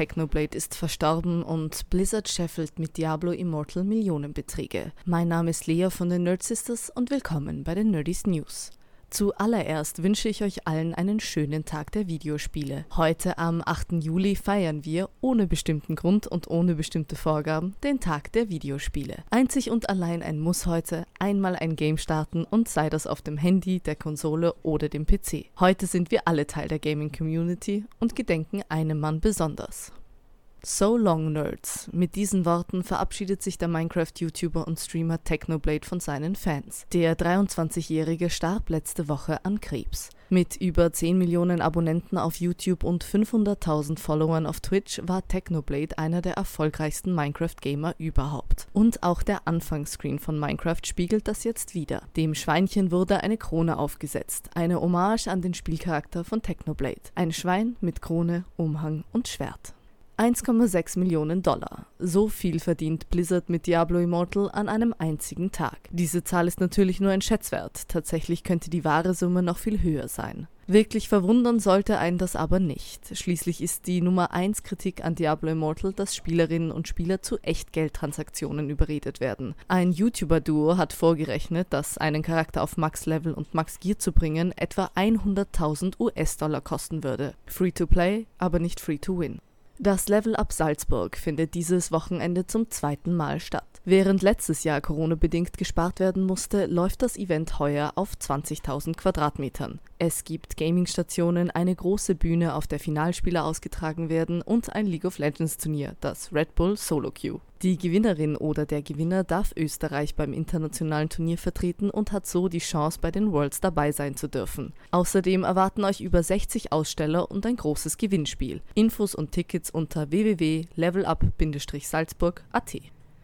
Technoblade ist verstorben und Blizzard scheffelt mit Diablo Immortal Millionenbeträge. Mein Name ist Lea von den Nerd Sisters und willkommen bei den Nerdies News. Zuallererst wünsche ich euch allen einen schönen Tag der Videospiele. Heute am 8. Juli feiern wir, ohne bestimmten Grund und ohne bestimmte Vorgaben, den Tag der Videospiele. Einzig und allein ein Muss heute, einmal ein Game starten und sei das auf dem Handy, der Konsole oder dem PC. Heute sind wir alle Teil der Gaming Community und gedenken einem Mann besonders. So long, Nerds. Mit diesen Worten verabschiedet sich der Minecraft-YouTuber und Streamer Technoblade von seinen Fans. Der 23-Jährige starb letzte Woche an Krebs. Mit über 10 Millionen Abonnenten auf YouTube und 500.000 Followern auf Twitch war Technoblade einer der erfolgreichsten Minecraft-Gamer überhaupt. Und auch der Anfangsscreen von Minecraft spiegelt das jetzt wieder. Dem Schweinchen wurde eine Krone aufgesetzt, eine Hommage an den Spielcharakter von Technoblade. Ein Schwein mit Krone, Umhang und Schwert. 1,6 Millionen Dollar. So viel verdient Blizzard mit Diablo Immortal an einem einzigen Tag. Diese Zahl ist natürlich nur ein Schätzwert. Tatsächlich könnte die wahre Summe noch viel höher sein. Wirklich verwundern sollte einen das aber nicht. Schließlich ist die Nummer 1 Kritik an Diablo Immortal, dass Spielerinnen und Spieler zu Echtgeldtransaktionen überredet werden. Ein YouTuber-Duo hat vorgerechnet, dass einen Charakter auf Max-Level und Max-Gear zu bringen etwa 100.000 US-Dollar kosten würde. Free to play, aber nicht free to win. Das Level Up Salzburg findet dieses Wochenende zum zweiten Mal statt. Während letztes Jahr Corona-bedingt gespart werden musste, läuft das Event heuer auf 20.000 Quadratmetern. Es gibt Gaming-Stationen, eine große Bühne, auf der Finalspiele ausgetragen werden und ein League of Legends Turnier, das Red Bull Solo Queue. Die Gewinnerin oder der Gewinner darf Österreich beim internationalen Turnier vertreten und hat so die Chance, bei den Worlds dabei sein zu dürfen. Außerdem erwarten euch über 60 Aussteller und ein großes Gewinnspiel. Infos und Tickets unter www.levelup-salzburg.at.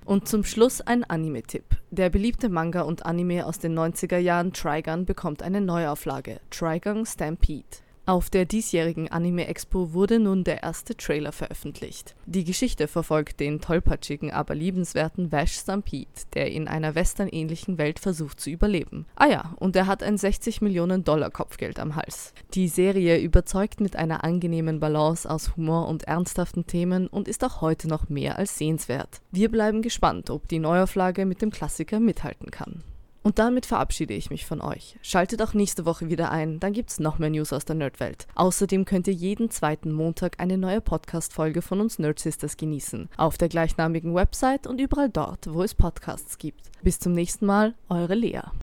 Und zum Schluss ein Anime-Tipp. Der beliebte Manga und Anime aus den 90er Jahren Trigun bekommt eine Neuauflage, Trigun Stampede. Auf der diesjährigen Anime Expo wurde nun der erste Trailer veröffentlicht. Die Geschichte verfolgt den tollpatschigen, aber liebenswerten Vash Stampede, der in einer westernähnlichen Welt versucht zu überleben. Ah ja, und er hat ein 60 Millionen Dollar Kopfgeld am Hals. Die Serie überzeugt mit einer angenehmen Balance aus Humor und ernsthaften Themen und ist auch heute noch mehr als sehenswert. Wir bleiben gespannt, ob die Neuauflage mit dem Klassiker mithalten kann. Und damit verabschiede ich mich von euch. Schaltet auch nächste Woche wieder ein, dann gibt's noch mehr News aus der Nerdwelt. Außerdem könnt ihr jeden zweiten Montag eine neue Podcast-Folge von uns Nerd Sisters genießen. Auf der gleichnamigen Website und überall dort, wo es Podcasts gibt. Bis zum nächsten Mal, eure Lea.